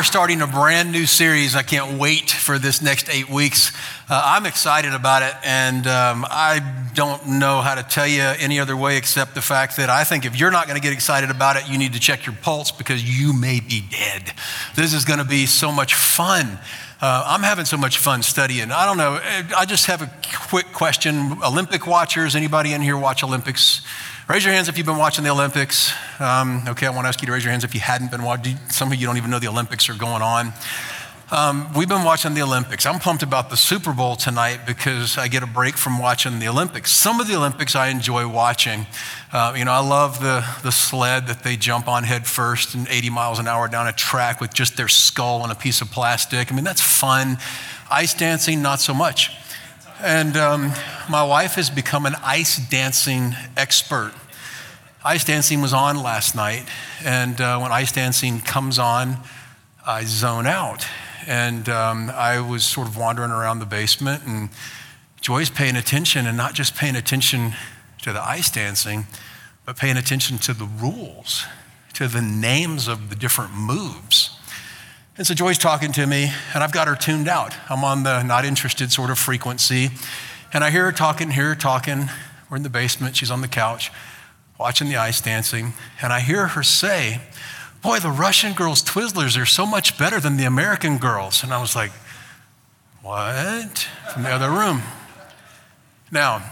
are starting a brand new series. I can't wait for this next eight weeks. Uh, I'm excited about it, and um, I don't know how to tell you any other way except the fact that I think if you're not going to get excited about it, you need to check your pulse because you may be dead. This is going to be so much fun. Uh, I'm having so much fun studying. I don't know. I just have a quick question. Olympic watchers, anybody in here watch Olympics? Raise your hands if you've been watching the Olympics. Um, okay, I want to ask you to raise your hands if you hadn't been watching. Some of you don't even know the Olympics are going on. Um, we've been watching the Olympics. I'm pumped about the Super Bowl tonight because I get a break from watching the Olympics. Some of the Olympics I enjoy watching. Uh, you know, I love the, the sled that they jump on head first and 80 miles an hour down a track with just their skull on a piece of plastic. I mean, that's fun. Ice dancing, not so much. And um, my wife has become an ice dancing expert. Ice dancing was on last night, and uh, when ice dancing comes on, I zone out. And um, I was sort of wandering around the basement, and Joy's paying attention, and not just paying attention to the ice dancing, but paying attention to the rules, to the names of the different moves. And so Joy's talking to me, and I've got her tuned out. I'm on the not interested sort of frequency. And I hear her talking, hear her talking. We're in the basement, she's on the couch, watching the ice dancing. And I hear her say, Boy, the Russian girls' Twizzlers are so much better than the American girls. And I was like, What? From the other room. Now,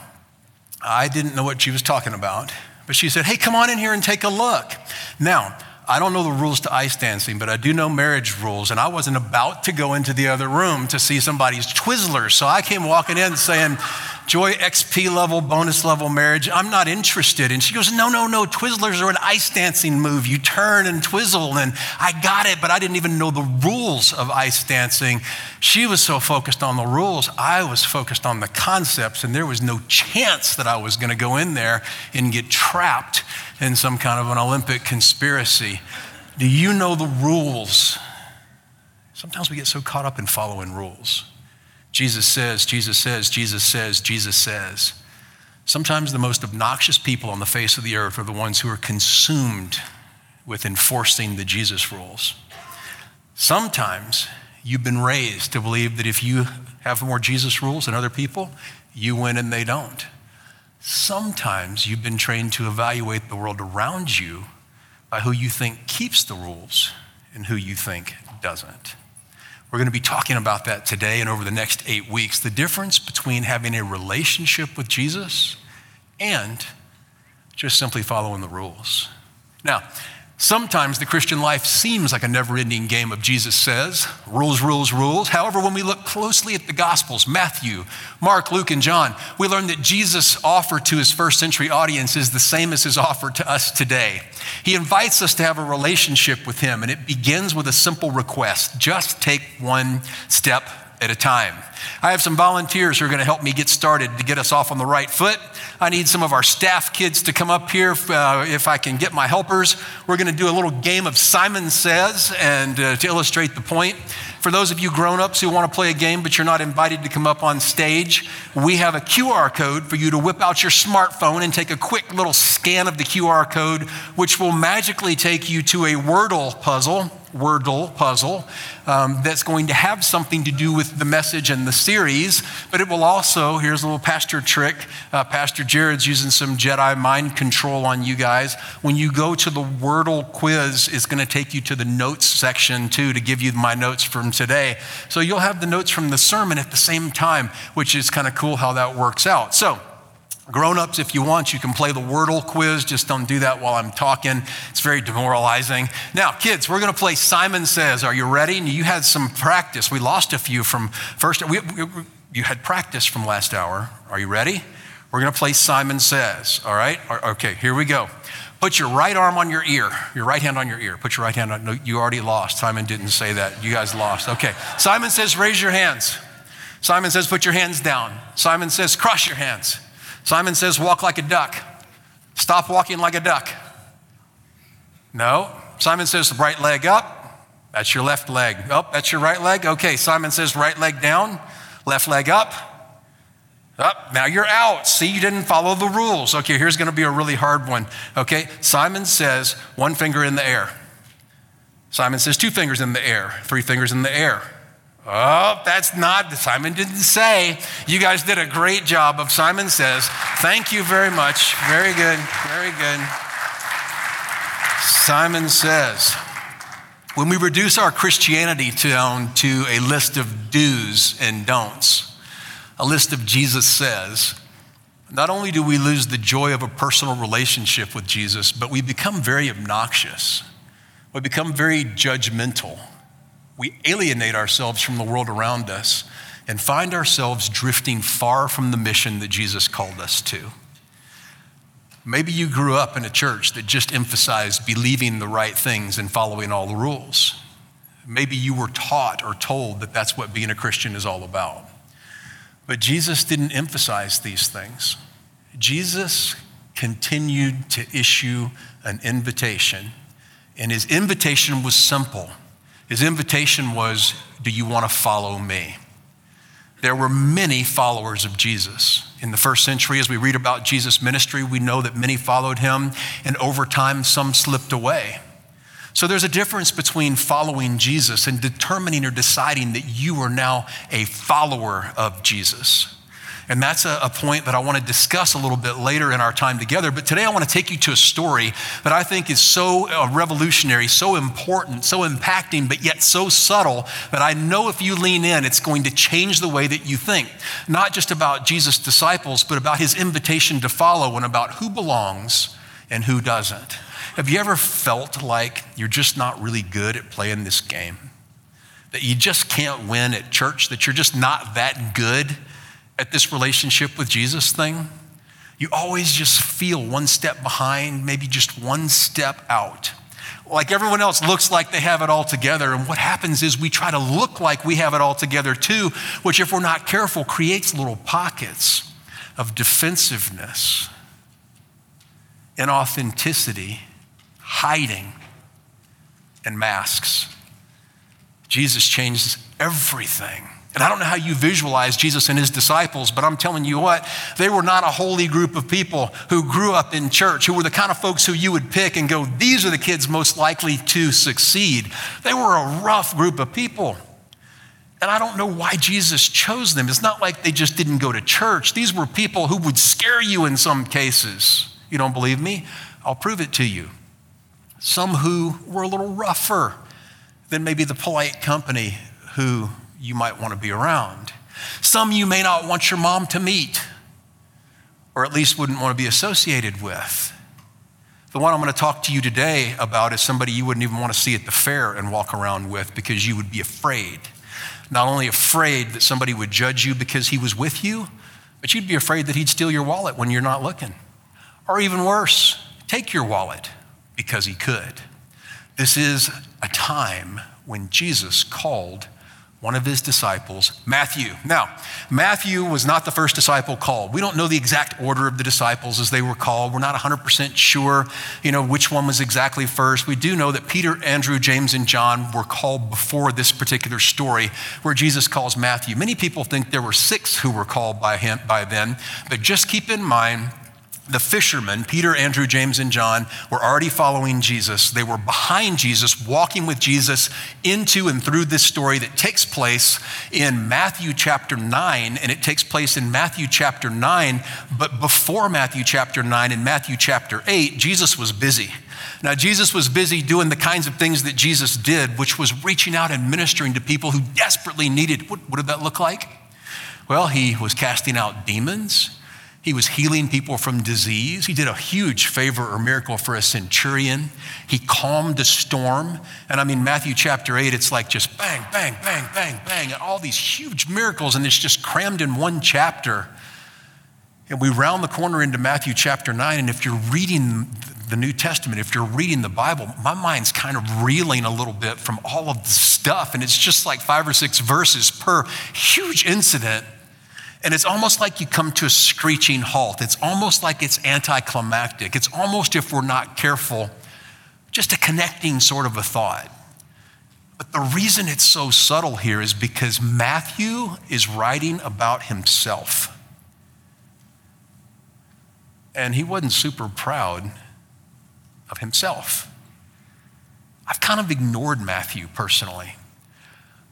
I didn't know what she was talking about, but she said, Hey, come on in here and take a look. Now, I don't know the rules to ice dancing, but I do know marriage rules. And I wasn't about to go into the other room to see somebody's Twizzlers. So I came walking in saying, Joy XP level, bonus level marriage, I'm not interested. And she goes, No, no, no, Twizzlers are an ice dancing move. You turn and twizzle. And I got it, but I didn't even know the rules of ice dancing. She was so focused on the rules, I was focused on the concepts. And there was no chance that I was going to go in there and get trapped in some kind of an Olympic conspiracy. Do you know the rules? Sometimes we get so caught up in following rules. Jesus says, Jesus says, Jesus says, Jesus says. Sometimes the most obnoxious people on the face of the earth are the ones who are consumed with enforcing the Jesus rules. Sometimes you've been raised to believe that if you have more Jesus rules than other people, you win and they don't. Sometimes you've been trained to evaluate the world around you by who you think keeps the rules and who you think doesn't. We're going to be talking about that today and over the next eight weeks the difference between having a relationship with Jesus and just simply following the rules. Now, Sometimes the Christian life seems like a never ending game of Jesus says, rules, rules, rules. However, when we look closely at the Gospels, Matthew, Mark, Luke, and John, we learn that Jesus' offer to his first century audience is the same as his offer to us today. He invites us to have a relationship with him, and it begins with a simple request just take one step at a time. I have some volunteers who are going to help me get started to get us off on the right foot. I need some of our staff kids to come up here uh, if I can get my helpers. We're going to do a little game of Simon Says and uh, to illustrate the point. For those of you grown-ups who want to play a game but you're not invited to come up on stage, we have a QR code for you to whip out your smartphone and take a quick little scan of the QR code, which will magically take you to a Wordle puzzle Wordle puzzle um, that's going to have something to do with the message and the series, but it will also, here's a little pastor trick. Uh, pastor Jared's using some Jedi mind control on you guys. When you go to the Wordle quiz, it's going to take you to the notes section too to give you my notes from today. So you'll have the notes from the sermon at the same time, which is kind of cool how that works out. So, Grown ups, if you want, you can play the Wordle quiz. Just don't do that while I'm talking. It's very demoralizing. Now, kids, we're going to play Simon Says. Are you ready? And you had some practice. We lost a few from first. We, we, you had practice from last hour. Are you ready? We're going to play Simon Says. All right? Okay, here we go. Put your right arm on your ear, your right hand on your ear. Put your right hand on. No, you already lost. Simon didn't say that. You guys lost. Okay. Simon says, raise your hands. Simon says, put your hands down. Simon says, cross your hands. Simon says, walk like a duck. Stop walking like a duck. No. Simon says, right leg up. That's your left leg. Oh, that's your right leg. Okay. Simon says, right leg down, left leg up. Up. Now you're out. See, you didn't follow the rules. Okay, here's going to be a really hard one. Okay. Simon says, one finger in the air. Simon says, Two fingers in the air, three fingers in the air. Oh, that's not, Simon didn't say. You guys did a great job of Simon says. Thank you very much. Very good. Very good. Simon says, when we reduce our Christianity down to a list of do's and don'ts, a list of Jesus says, not only do we lose the joy of a personal relationship with Jesus, but we become very obnoxious. We become very judgmental. We alienate ourselves from the world around us and find ourselves drifting far from the mission that Jesus called us to. Maybe you grew up in a church that just emphasized believing the right things and following all the rules. Maybe you were taught or told that that's what being a Christian is all about. But Jesus didn't emphasize these things. Jesus continued to issue an invitation, and his invitation was simple. His invitation was, Do you want to follow me? There were many followers of Jesus. In the first century, as we read about Jesus' ministry, we know that many followed him, and over time, some slipped away. So there's a difference between following Jesus and determining or deciding that you are now a follower of Jesus. And that's a, a, point that I want to discuss a little bit later in our time together. But today I want to take you to a story that I think is so uh, revolutionary, so important, so impacting, but yet so subtle that I know if you lean in, it's going to change the way that you think. Not just about Jesus' disciples, but about his invitation to follow and about who belongs and who doesn't. Have you ever felt like you're just not really good at playing this game? That you just can't win at church, that you're just not that good at this relationship with Jesus thing? You always just feel one step behind, maybe just one step out. Like everyone else looks like they have it all together. And what happens is we try to look like we have it all together too, which, if we're not careful, creates little pockets of defensiveness, inauthenticity, hiding, and masks. Jesus changes everything. And I don't know how you visualize Jesus and his disciples, but I'm telling you what, they were not a holy group of people who grew up in church, who were the kind of folks who you would pick and go, these are the kids most likely to succeed. They were a rough group of people. And I don't know why Jesus chose them. It's not like they just didn't go to church. These were people who would scare you in some cases. You don't believe me? I'll prove it to you some who were a little rougher than maybe the polite company who you might want to be around. Some you may not want your mom to meet, or at least wouldn't want to be associated with. The one I'm going to talk to you today about is somebody you wouldn't even want to see at the fair and walk around with because you would be afraid. Not only afraid that somebody would judge you because he was with you, but you'd be afraid that he'd steal your wallet when you're not looking. Or even worse, take your wallet because he could. This is a time when Jesus called one of his disciples, Matthew. Now, Matthew was not the first disciple called. We don't know the exact order of the disciples as they were called. We're not 100% sure, you know, which one was exactly first. We do know that Peter, Andrew, James, and John were called before this particular story where Jesus calls Matthew. Many people think there were six who were called by him by then, but just keep in mind the fishermen, Peter, Andrew, James, and John, were already following Jesus. They were behind Jesus, walking with Jesus into and through this story that takes place in Matthew chapter 9, and it takes place in Matthew chapter 9. But before Matthew chapter 9, in Matthew chapter 8, Jesus was busy. Now, Jesus was busy doing the kinds of things that Jesus did, which was reaching out and ministering to people who desperately needed. What, what did that look like? Well, he was casting out demons. He was healing people from disease. He did a huge favor or miracle for a centurion. He calmed a storm. And I mean, Matthew chapter 8, it's like just bang, bang, bang, bang, bang, and all these huge miracles, and it's just crammed in one chapter. And we round the corner into Matthew chapter 9, and if you're reading the New Testament, if you're reading the Bible, my mind's kind of reeling a little bit from all of the stuff, and it's just like five or six verses per huge incident. And it's almost like you come to a screeching halt. It's almost like it's anticlimactic. It's almost, if we're not careful, just a connecting sort of a thought. But the reason it's so subtle here is because Matthew is writing about himself. And he wasn't super proud of himself. I've kind of ignored Matthew personally.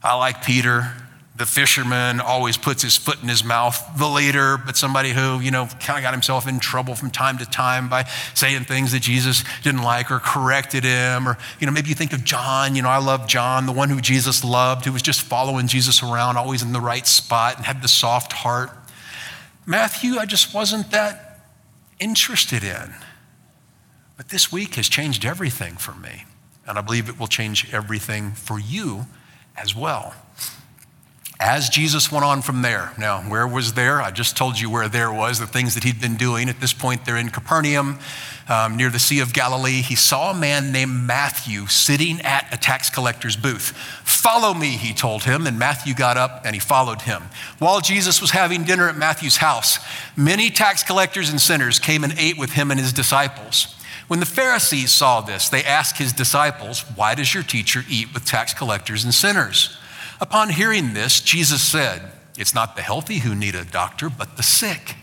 I like Peter, the fisherman, always puts his foot in his mouth, the leader, but somebody who, you know, kind of got himself in trouble from time to time by saying things that Jesus didn't like or corrected him. Or, you know, maybe you think of John, you know, I love John, the one who Jesus loved, who was just following Jesus around, always in the right spot and had the soft heart. Matthew, I just wasn't that interested in. But this week has changed everything for me. And I believe it will change everything for you as well. As Jesus went on from there, now, where was there? I just told you where there was, the things that he'd been doing. At this point, they're in Capernaum, um, near the Sea of Galilee. He saw a man named Matthew sitting at a tax collector's booth. Follow me, he told him, and Matthew got up and he followed him. While Jesus was having dinner at Matthew's house, many tax collectors and sinners came and ate with him and his disciples. When the Pharisees saw this, they asked his disciples, Why does your teacher eat with tax collectors and sinners? Upon hearing this, Jesus said, It's not the healthy who need a doctor, but the sick.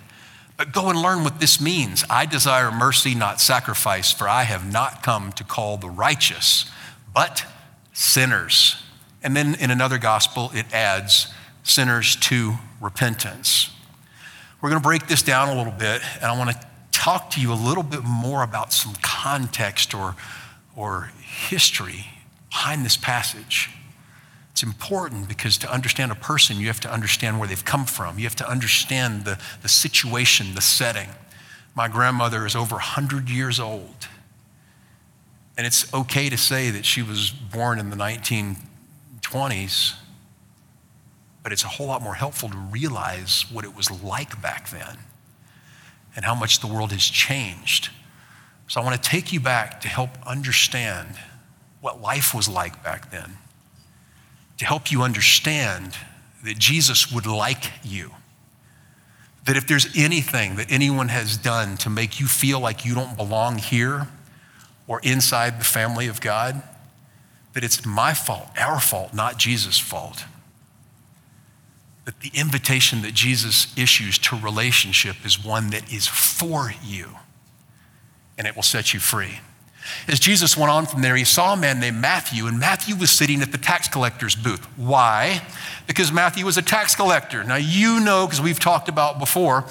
But go and learn what this means. I desire mercy, not sacrifice, for I have not come to call the righteous, but sinners. And then in another gospel, it adds sinners to repentance. We're going to break this down a little bit, and I want to talk to you a little bit more about some context or, or history behind this passage. It's important because to understand a person, you have to understand where they've come from. You have to understand the, the situation, the setting. My grandmother is over 100 years old. And it's okay to say that she was born in the 1920s, but it's a whole lot more helpful to realize what it was like back then and how much the world has changed. So I want to take you back to help understand what life was like back then, to help you understand that Jesus would like you. That if there's anything that anyone has done to make you feel like you don't belong here or inside the family of God, that it's my fault, our fault, not Jesus' fault that the invitation that Jesus issues to relationship is one that is for you and it will set you free. As Jesus went on from there, he saw a man named Matthew, and Matthew was sitting at the tax collector's booth. Why? Because Matthew was a tax collector. Now, you know, because we've talked about before,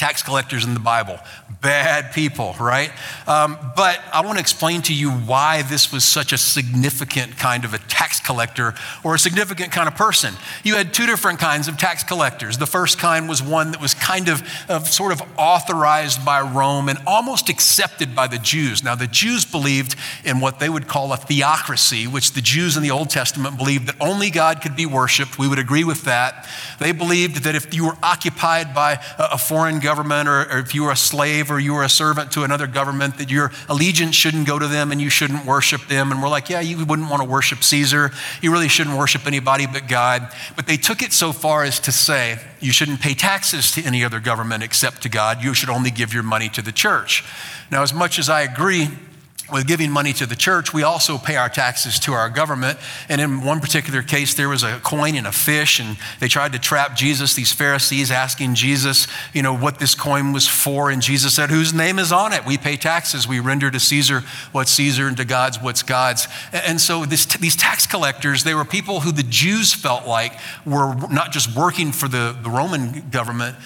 tax collectors in the Bible. Bad people, right? Um, but I want to explain to you why this was such a significant kind of a tax collector or a significant kind of person. You had two different kinds of tax collectors. The first kind was one that was kind of, of sort of authorized by Rome and almost accepted by the Jews. Now, the Jews believed in what they would call a theocracy, which the Jews in the Old Testament believed that only God could be worshiped. We would agree with that. They believed that if you were occupied by a foreign government, government or, or, if you were a slave or you were a servant to another government, that your allegiance shouldn't go to them and you shouldn't worship them. And we're like, yeah, you wouldn't want to worship Caesar. You really shouldn't worship anybody but God. But they took it so far as to say, you shouldn't pay taxes to any other government except to God. You should only give your money to the church. Now, as much as I agree, with giving money to the church, we also pay our taxes to our government. And in one particular case, there was a coin and a fish, and they tried to trap Jesus, these Pharisees asking Jesus, you know, what this coin was for. And Jesus said, Whose name is on it? We pay taxes. We render to Caesar what's Caesar and to God's what's God's. And so this, these tax collectors, they were people who the Jews felt like were not just working for the, the Roman government,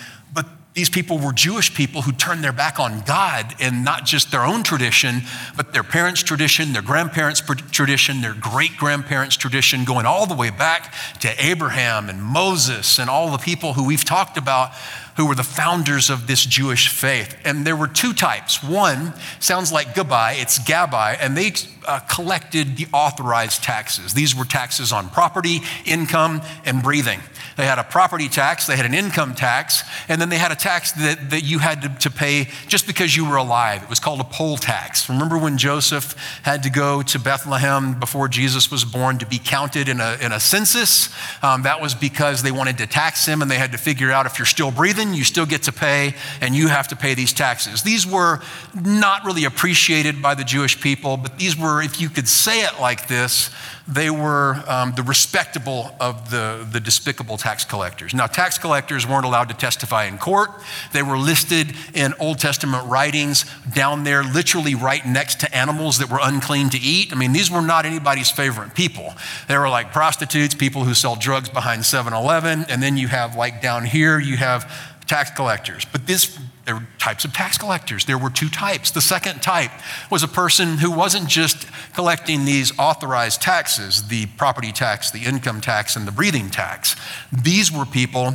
these people were Jewish people who turned their back on God and not just their own tradition, but their parents' tradition, their grandparents' tradition, their great grandparents' tradition, going all the way back to Abraham and Moses and all the people who we've talked about who were the founders of this Jewish faith. And there were two types. One sounds like Gabbai, it's Gabbai, and they uh, collected the authorized taxes. These were taxes on property, income, and breathing. They had a property tax, they had an income tax, and then they had a tax that, that you had to, to pay just because you were alive. It was called a poll tax. Remember when Joseph had to go to Bethlehem before Jesus was born to be counted in a, in a census? Um, that was because they wanted to tax him and they had to figure out if you're still breathing, you still get to pay, and you have to pay these taxes. These were not really appreciated by the Jewish people, but these were, if you could say it like this, they were um, the respectable of the, the despicable tax collectors. Now, tax collectors weren't allowed to testify in court. They were listed in Old Testament writings down there, literally right next to animals that were unclean to eat. I mean, these were not anybody's favorite people. They were like prostitutes, people who sell drugs behind 7 Eleven, and then you have, like down here, you have tax collectors. But this there were types of tax collectors. There were two types. The second type was a person who wasn't just collecting these authorized taxes the property tax, the income tax, and the breathing tax. These were people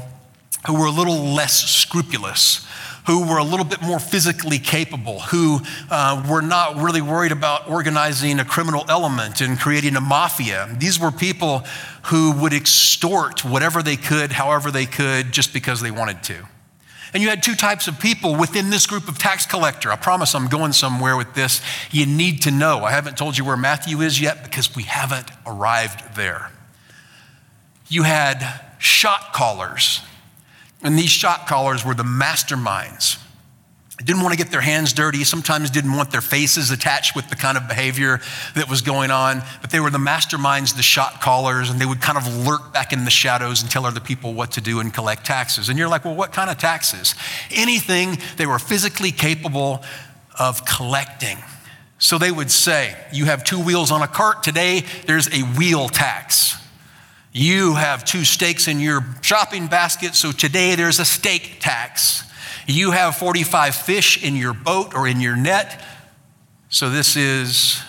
who were a little less scrupulous. Who were a little bit more physically capable, who uh, were not really worried about organizing a criminal element and creating a mafia. These were people who would extort whatever they could, however they could, just because they wanted to. And you had two types of people within this group of tax collector. I promise I'm going somewhere with this. You need to know. I haven't told you where Matthew is yet because we haven't arrived there. You had shot callers, and these shot callers were the masterminds didn't want to get their hands dirty, sometimes didn't want their faces attached with the kind of behavior that was going on, but they were the masterminds, the shot callers, and they would kind of lurk back in the shadows and tell other people what to do and collect taxes. And you're like, well, what kind of taxes? Anything they were physically capable of collecting. So they would say, You have two wheels on a cart. Today, there's a wheel tax. You have two steaks in your shopping basket. So today, there's a steak tax. You have 45 fish in your boat or in your net. So this is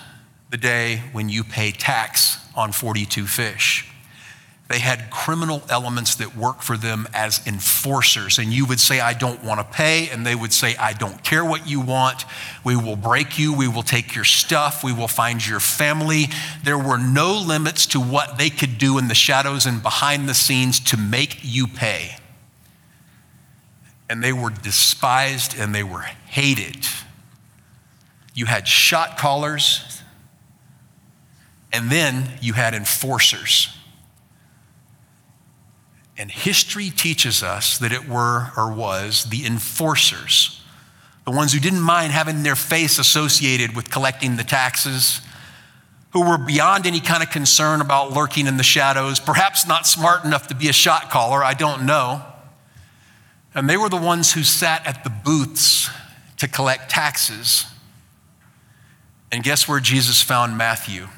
the day when you pay tax on 42 fish. They had criminal elements that work for them as enforcers. And you would say, I don't want to pay. And they would say, I don't care what you want. We will break you. We will take your stuff. We will find your family. There were no limits to what they could do in the shadows and behind the scenes to make you pay and they were despised and they were hated. You had shot callers, and then you had enforcers. And history teaches us that it were or was the enforcers, the ones who didn't mind having their face associated with collecting the taxes, who were beyond any kind of concern about lurking in the shadows, perhaps not smart enough to be a shot caller, I don't know. And they were the ones who sat at the booths to collect taxes. And guess where Jesus found Matthew?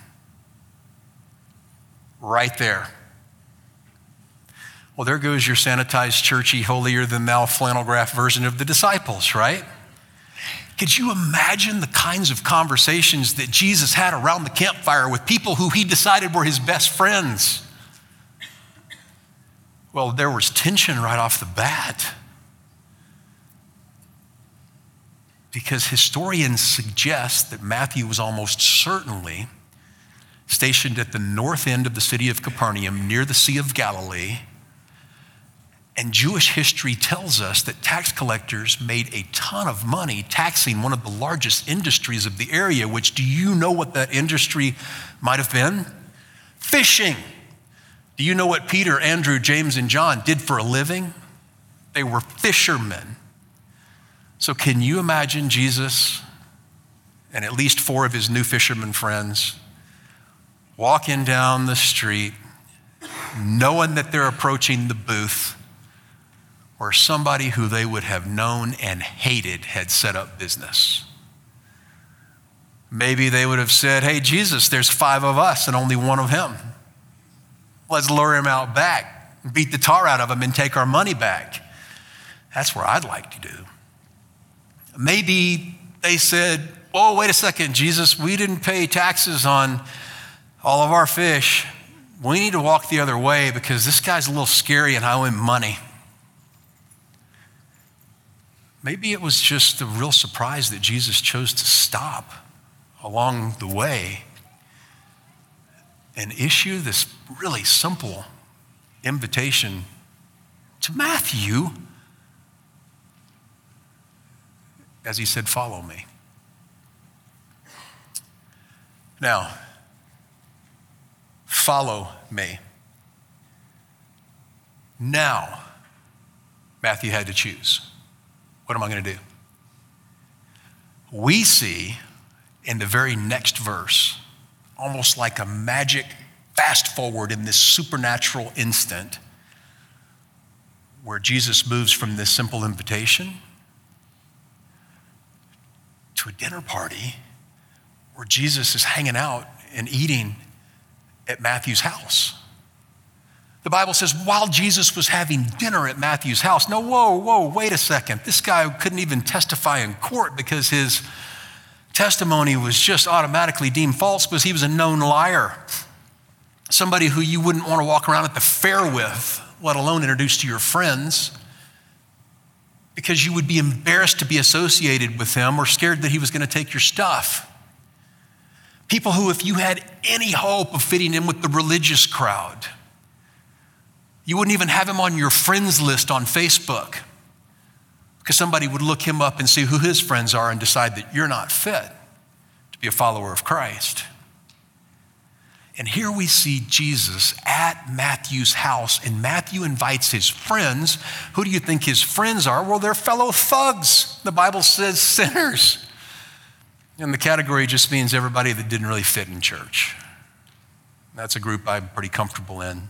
Right there. Well, there goes your sanitized, churchy, holier than thou flannel graph version of the disciples, right? Could you imagine the kinds of conversations that Jesus had around the campfire with people who he decided were his best friends? Well, there was tension right off the bat. Because historians suggest that Matthew was almost certainly stationed at the north end of the city of Capernaum near the Sea of Galilee. And Jewish history tells us that tax collectors made a ton of money taxing one of the largest industries of the area, which do you know what that industry might have been? Fishing. Do you know what Peter, Andrew, James, and John did for a living? They were fishermen. So, can you imagine Jesus and at least four of his new fisherman friends walking down the street, knowing that they're approaching the booth where somebody who they would have known and hated had set up business? Maybe they would have said, Hey, Jesus, there's five of us and only one of him. Let's lure him out back, beat the tar out of him, and take our money back. That's where I'd like to do. Maybe they said, Oh, wait a second, Jesus, we didn't pay taxes on all of our fish. We need to walk the other way because this guy's a little scary and I owe him money. Maybe it was just a real surprise that Jesus chose to stop along the way and issue this really simple invitation to Matthew as he said, Follow me. Now, follow me. Now, Matthew had to choose. What am I going to do? We see in the very next verse, almost like a magic Fast forward in this supernatural instant where Jesus moves from this simple invitation to a dinner party where Jesus is hanging out and eating at Matthew's house. The Bible says while Jesus was having dinner at Matthew's house, no, whoa, whoa, wait a second. This guy couldn't even testify in court because his testimony was just automatically deemed false because he was a known liar. Somebody who you wouldn't want to walk around at the fair with, let alone introduce to your friends, because you would be embarrassed to be associated with him or scared that he was going to take your stuff. People who, if you had any hope of fitting in with the religious crowd, you wouldn't even have him on your friends list on Facebook because somebody would look him up and see who his friends are and decide that you're not fit to be a follower of Christ. And here we see Jesus at Matthew's house, and Matthew invites his friends. Who do you think his friends are? Well, they're fellow thugs. The Bible says sinners. And the category just means everybody that didn't really fit in church. That's a group I'm pretty comfortable in.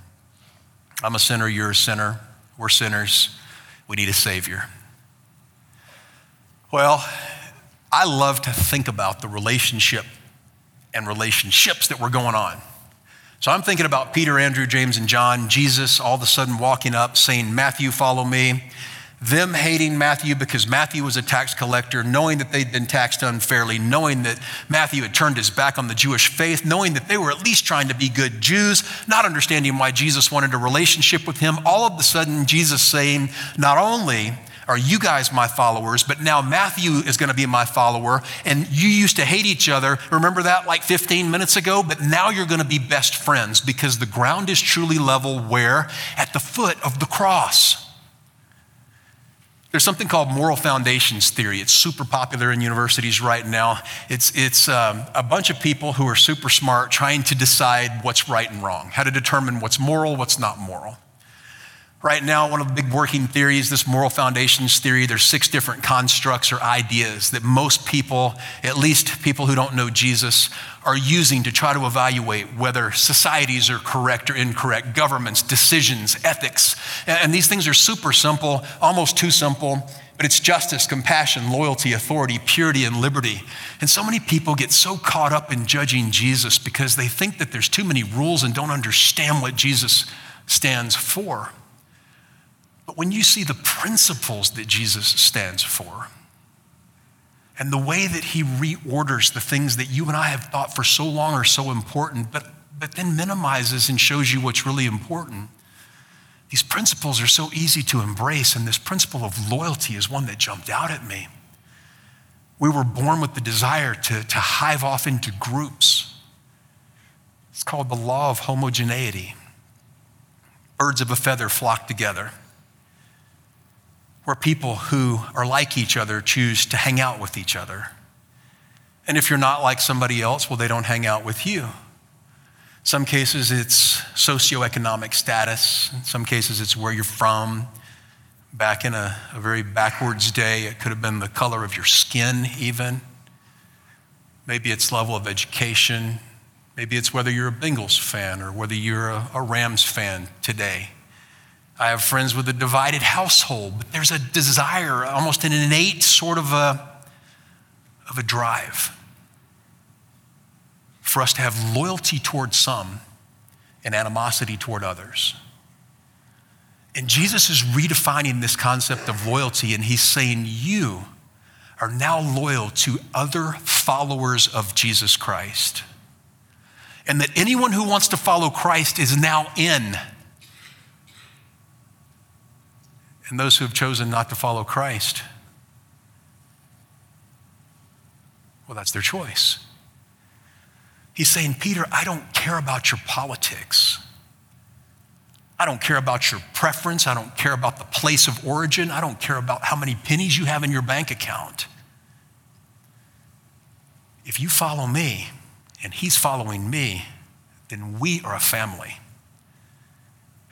I'm a sinner, you're a sinner, we're sinners. We need a Savior. Well, I love to think about the relationship and relationships that were going on. So I'm thinking about Peter, Andrew, James, and John, Jesus all of a sudden walking up saying, Matthew, follow me them hating Matthew because Matthew was a tax collector, knowing that they'd been taxed unfairly, knowing that Matthew had turned his back on the Jewish faith, knowing that they were at least trying to be good Jews, not understanding why Jesus wanted a relationship with him. All of a sudden, Jesus saying, Not only are you guys my followers, but now Matthew is going to be my follower, and you used to hate each other. Remember that like 15 minutes ago? But now you're going to be best friends because the ground is truly level where? At the foot of the cross. There's something called moral foundations theory. It's super popular in universities right now. It's, it's um, a bunch of people who are super smart trying to decide what's right and wrong, how to determine what's moral, what's not moral. Right now, one of the big working theories, this moral foundations theory, there's six different constructs or ideas that most people, at least people who don't know Jesus, are using to try to evaluate whether societies are correct or incorrect, governments, decisions, ethics. And these things are super simple, almost too simple, but it's justice, compassion, loyalty, authority, purity, and liberty. And so many people get so caught up in judging Jesus because they think that there's too many rules and don't understand what Jesus stands for. But when you see the principles that Jesus stands for, and the way that he reorders the things that you and I have thought for so long are so important, but, but then minimizes and shows you what's really important. These principles are so easy to embrace, and this principle of loyalty is one that jumped out at me. We were born with the desire to, to hive off into groups. It's called the law of homogeneity. Birds of a feather flock together where people who are like each other choose to hang out with each other. And if you're not like somebody else, well, they don't hang out with you. Some cases it's socioeconomic status. In some cases it's where you're from. Back in a, a very backwards day, it could have been the color of your skin, even. Maybe it's level of education. Maybe it's whether you're a Bengals fan or whether you're a, a Rams fan today. I have friends with a divided household, but there's a desire, almost an innate sort of a, of a drive for us to have loyalty toward some and animosity toward others. And Jesus is redefining this concept of loyalty, and he's saying, You are now loyal to other followers of Jesus Christ. And that anyone who wants to follow Christ is now in and those who have chosen not to follow Christ, well, that's their choice. He's saying, Peter, I don't care about your politics. I don't care about your preference. I don't care about the place of origin. I don't care about how many pennies you have in your bank account. If you follow me and he's following me, then we are a family.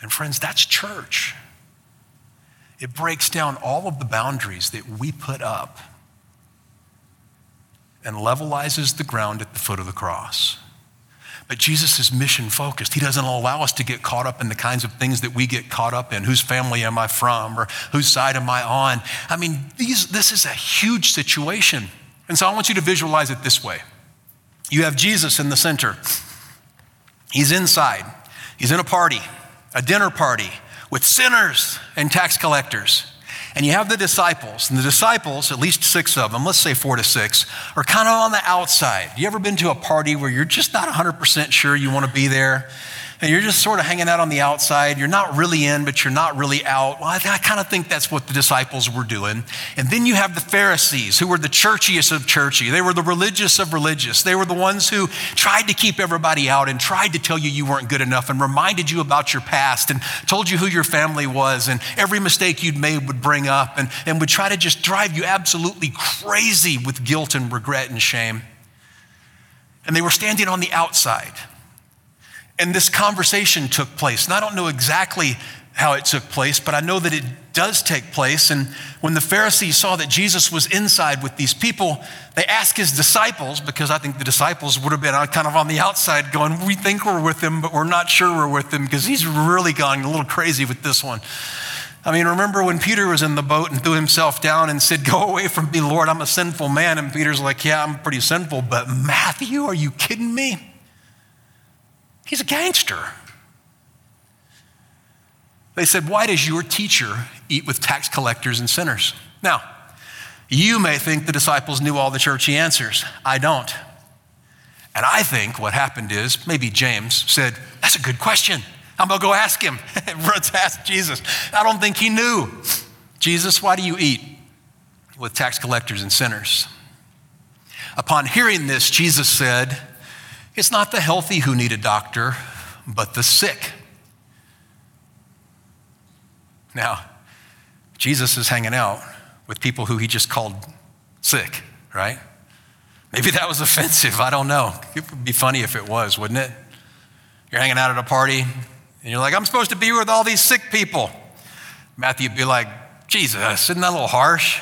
And friends, that's church. It breaks down all of the boundaries that we put up and levelizes the ground at the foot of the cross. But Jesus is mission focused. He doesn't allow us to get caught up in the kinds of things that we get caught up in. Whose family am I from? Or whose side am I on? I mean, these, this is a huge situation. And so I want you to visualize it this way you have Jesus in the center, he's inside, he's in a party, a dinner party with sinners and tax collectors. And you have the disciples, and the disciples, at least six of them, let's say four to six, are kind of on the outside. You ever been to a party where you're just not 100% sure you want to be there? And you're just sort of hanging out on the outside. You're not really in, but you're not really out. Well, I, I kind of think that's what the disciples were doing. And then you have the Pharisees, who were the churchiest of churchy. They were the religious of religious. They were the ones who tried to keep everybody out and tried to tell you you weren't good enough and reminded you about your past and told you who your family was and every mistake you'd made would bring up and, and would try to just drive you absolutely crazy with guilt and regret and shame. And they were standing on the outside. And this conversation took place. And I don't know exactly how it took place, but I know that it does take place. And when the Pharisees saw that Jesus was inside with these people, they asked his disciples, because I think the disciples would have been kind of on the outside going, We think we're with him, but we're not sure we're with him because he's really gone a little crazy with this one. I mean, remember when Peter was in the boat and threw himself down and said, Go away from me, Lord, I'm a sinful man. And Peter's like, Yeah, I'm pretty sinful, but Matthew, are you kidding me? He's a gangster. They said, Why does your teacher eat with tax collectors and sinners? Now, you may think the disciples knew all the churchy answers. I don't. And I think what happened is maybe James said, That's a good question. I'm going to go ask him. Let's ask Jesus. I don't think he knew. Jesus, why do you eat with tax collectors and sinners? Upon hearing this, Jesus said, it's not the healthy who need a doctor, but the sick. Now, Jesus is hanging out with people who he just called sick, right? Maybe that was offensive. I don't know. It would be funny if it was, wouldn't it? You're hanging out at a party and you're like, I'm supposed to be with all these sick people. Matthew would be like, Jesus, isn't that a little harsh?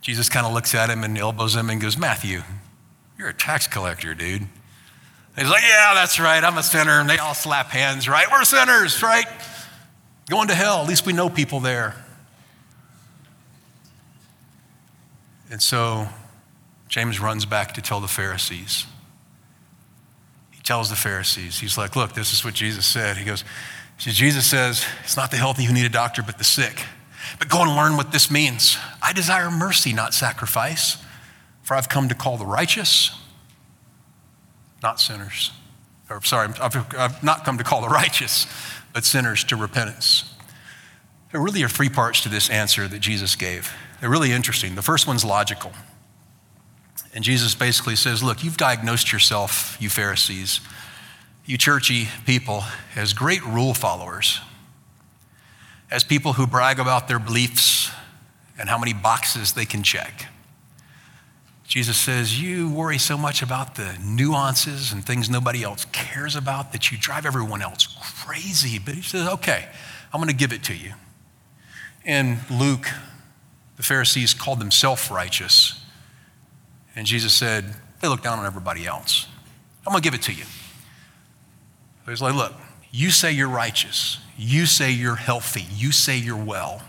Jesus kind of looks at him and elbows him and goes, Matthew, you're a tax collector, dude. he's like, Yeah, that's right. I'm a sinner. And they all slap hands, right? We're sinners, right? Going to hell. At least we know people there. And so James runs back to tell the Pharisees. He tells the Pharisees, he's like, Look, this is what Jesus said. He goes, Jesus says, It's not the healthy who need a doctor, but the sick. But go and learn what this means. I desire mercy, not sacrifice for I've come to call the righteous, not sinners. Or, sorry, I've, I've not come to call the righteous, but sinners to repentance. There really are three parts to this answer that Jesus gave. They're really interesting. The first one's logical. And Jesus basically says, Look, you've diagnosed yourself, you Pharisees, you churchy people, as great rule followers, as people who brag about their beliefs and how many boxes they can check. Jesus says, You worry so much about the nuances and things nobody else cares about that you drive everyone else crazy. But he says, Okay, I'm going to give it to you. And Luke, the Pharisees called them self righteous. And Jesus said, They look down on everybody else. I'm going to give it to you. he's like, Look, you say you're righteous. You say you're healthy. You say you're well.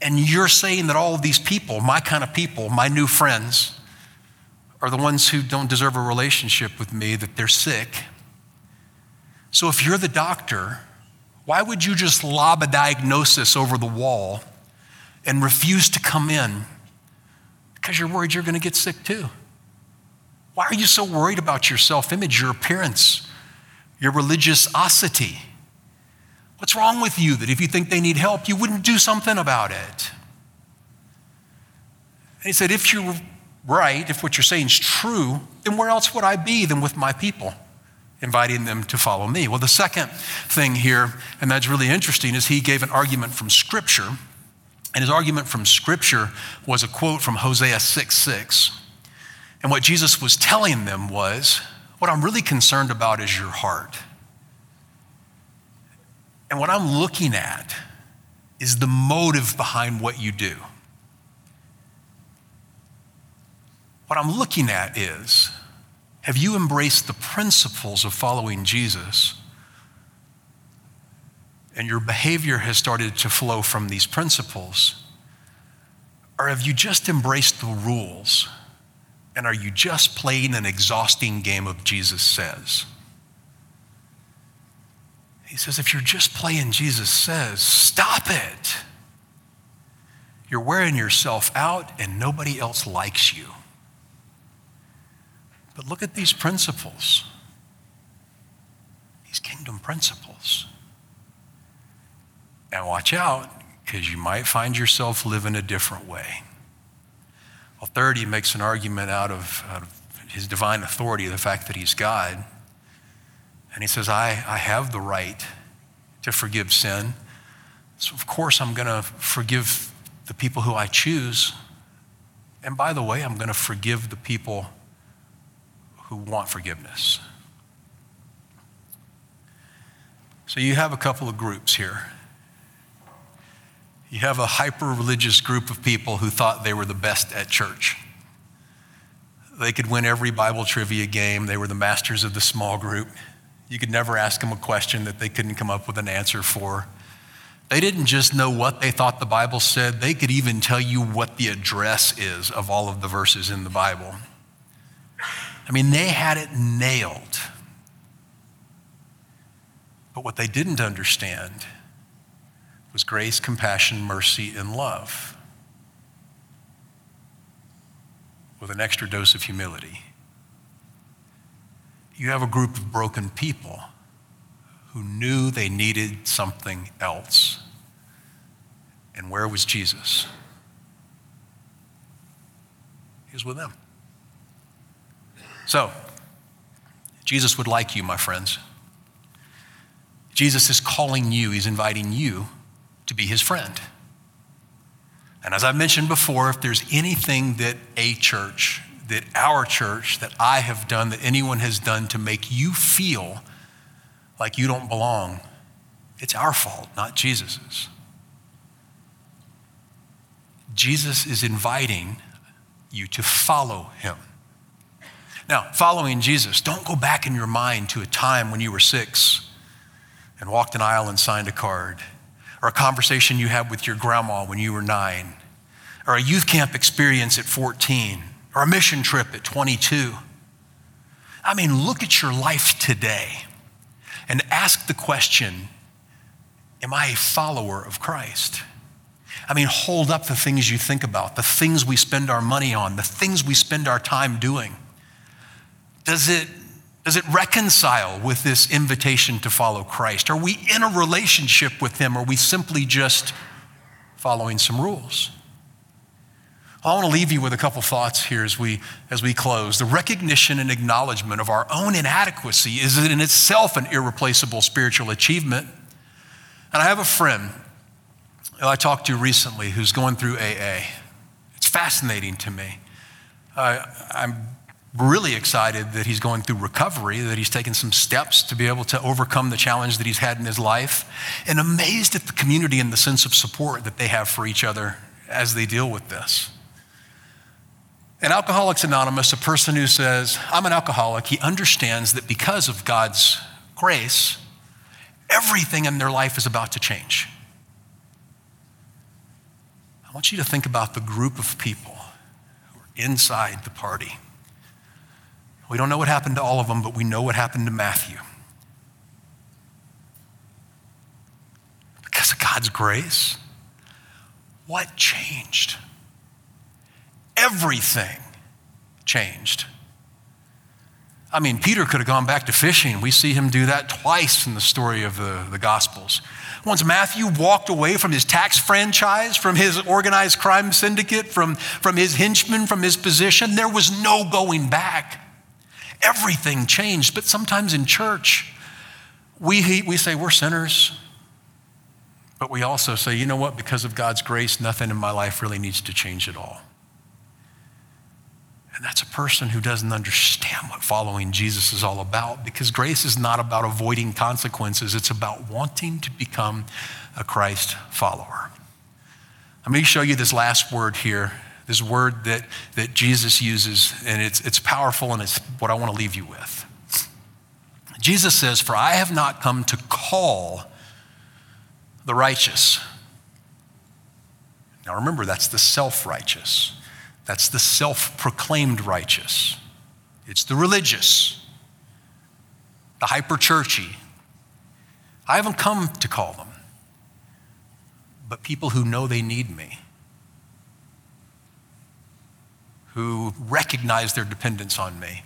And you're saying that all of these people, my kind of people, my new friends, are the ones who don't deserve a relationship with me, that they're sick. So if you're the doctor, why would you just lob a diagnosis over the wall and refuse to come in? Because you're worried you're going to get sick too. Why are you so worried about your self image, your appearance, your religiosity? What's wrong with you that if you think they need help, you wouldn't do something about it? And he said, if you right, if what you're saying is true, then where else would I be than with my people? Inviting them to follow me. Well, the second thing here, and that's really interesting, is he gave an argument from Scripture. And his argument from Scripture was a quote from Hosea 6 6. And what Jesus was telling them was, What I'm really concerned about is your heart. And what I'm looking at is the motive behind what you do. What I'm looking at is Have you embraced the principles of following Jesus? And your behavior has started to flow from these principles? Or have you just embraced the rules? And are you just playing an exhausting game of Jesus says? He says, if you're just playing Jesus says, stop it. You're wearing yourself out and nobody else likes you. But look at these principles, these kingdom principles. And watch out, because you might find yourself living a different way. Well, third, he makes an argument out of, out of his divine authority, the fact that he's God. And he says, I, I have the right to forgive sin. So, of course, I'm going to forgive the people who I choose. And by the way, I'm going to forgive the people who want forgiveness. So, you have a couple of groups here. You have a hyper religious group of people who thought they were the best at church. They could win every Bible trivia game, they were the masters of the small group. You could never ask them a question that they couldn't come up with an answer for. They didn't just know what they thought the Bible said, they could even tell you what the address is of all of the verses in the Bible. I mean, they had it nailed. But what they didn't understand was grace, compassion, mercy, and love with an extra dose of humility. You have a group of broken people who knew they needed something else. And where was Jesus? He was with them. So, Jesus would like you, my friends. Jesus is calling you, he's inviting you to be his friend. And as I mentioned before, if there's anything that a church, that our church, that I have done, that anyone has done to make you feel like you don't belong, it's our fault, not Jesus's. Jesus is inviting you to follow him. Now, following Jesus, don't go back in your mind to a time when you were six and walked an aisle and signed a card or a conversation you had with your grandma when you were nine, or a youth camp experience at 14, or a mission trip at 22. I mean, look at your life today and ask the question Am I a follower of Christ? I mean, hold up the things you think about, the things we spend our money on, the things we spend our time doing. Does it does it reconcile with this invitation to follow Christ? Are we in a relationship with Him? Or are we simply just following some rules? I want to leave you with a couple thoughts here as we, as we close. The recognition and acknowledgement of our own inadequacy is in itself an irreplaceable spiritual achievement. And I have a friend who I talked to recently who's going through AA. It's fascinating to me. Uh, I'm really excited that he's going through recovery, that he's taken some steps to be able to overcome the challenge that he's had in his life, and amazed at the community and the sense of support that they have for each other as they deal with this. An Alcoholics Anonymous, a person who says, I'm an alcoholic, he understands that because of God's grace, everything in their life is about to change. I want you to think about the group of people who are inside the party we don't know what happened to all of them, but we know what happened to Matthew. Because of God's grace, what changed? Everything changed. I mean, Peter could have gone back to fishing. We see him do that twice in the story of the, the Gospels. Once Matthew walked away from his tax franchise, from his organized crime syndicate, from, from his henchmen, from his position, there was no going back everything changed. But sometimes in church, we, we say we're sinners, but we also say, you know what, because of God's grace, nothing in my life really needs to change at all. And that's a person who doesn't understand what following Jesus is all about because grace is not about avoiding consequences, it's about wanting to become a Christ follower. Let me show you this last word here this word that, that Jesus uses, and it's, it's powerful, and it's what I want to leave you with. Jesus says, For I have not come to call the righteous. Now remember, that's the self righteous, that's the self proclaimed righteous, it's the religious, the hyper churchy. I haven't come to call them, but people who know they need me. Who recognize their dependence on me,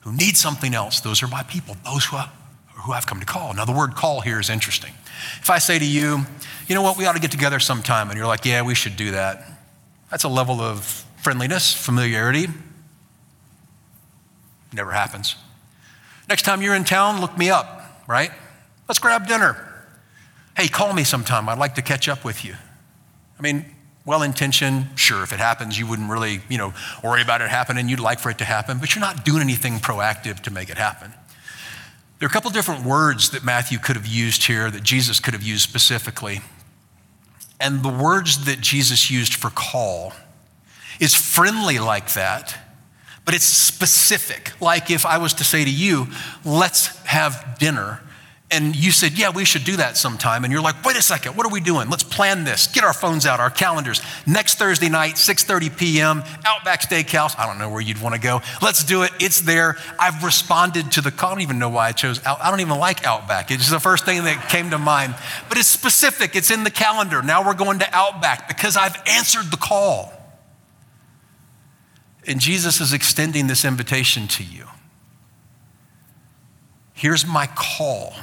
who need something else, those are my people, those who, I, who I've come to call. Now, the word call here is interesting. If I say to you, you know what, we ought to get together sometime, and you're like, yeah, we should do that, that's a level of friendliness, familiarity. Never happens. Next time you're in town, look me up, right? Let's grab dinner. Hey, call me sometime. I'd like to catch up with you. I mean, well intentioned, sure, if it happens, you wouldn't really, you know, worry about it happening. You'd like for it to happen, but you're not doing anything proactive to make it happen. There are a couple different words that Matthew could have used here that Jesus could have used specifically. And the words that Jesus used for call is friendly like that, but it's specific. Like if I was to say to you, let's have dinner and you said, Yeah, we should do that sometime. And you're like, Wait a second, what are we doing? Let's plan this. Get our phones out, our calendars. Next Thursday night, 6:30 p.m., Outback Steakhouse. I don't know where you'd want to go. Let's do it. It's there. I've responded to the call. I don't even know why I chose out. I don't even like Outback. It's the first thing that came to mind. But it's specific, it's in the calendar. Now we're going to Outback because I've answered the call. And Jesus is extending this invitation to you. Here's my call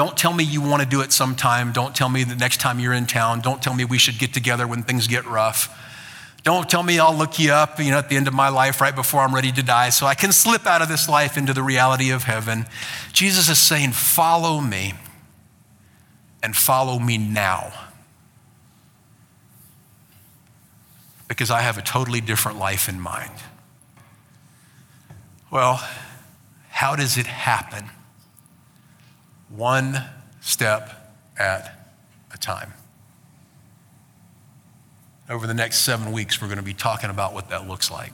don't tell me you want to do it sometime. Don't tell me the next time you're in town. Don't tell me we should get together when things get rough. Don't tell me I'll look you up, you know, at the end of my life right before I'm ready to die so I can slip out of this life into the reality of heaven. Jesus is saying, "Follow me and follow me now." Because I have a totally different life in mind. Well, how does it happen? One step at a time. Over the next seven weeks, we're going to be talking about what that looks like.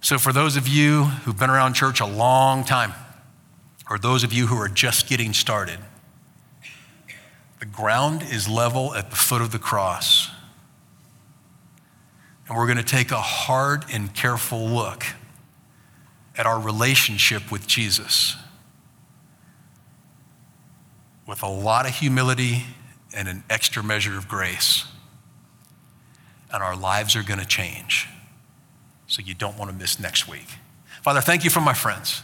So, for those of you who've been around church a long time, or those of you who are just getting started, the ground is level at the foot of the cross. And we're going to take a hard and careful look at our relationship with Jesus with a lot of humility and an extra measure of grace. And our lives are going to change. So you don't want to miss next week. Father, thank you for my friends.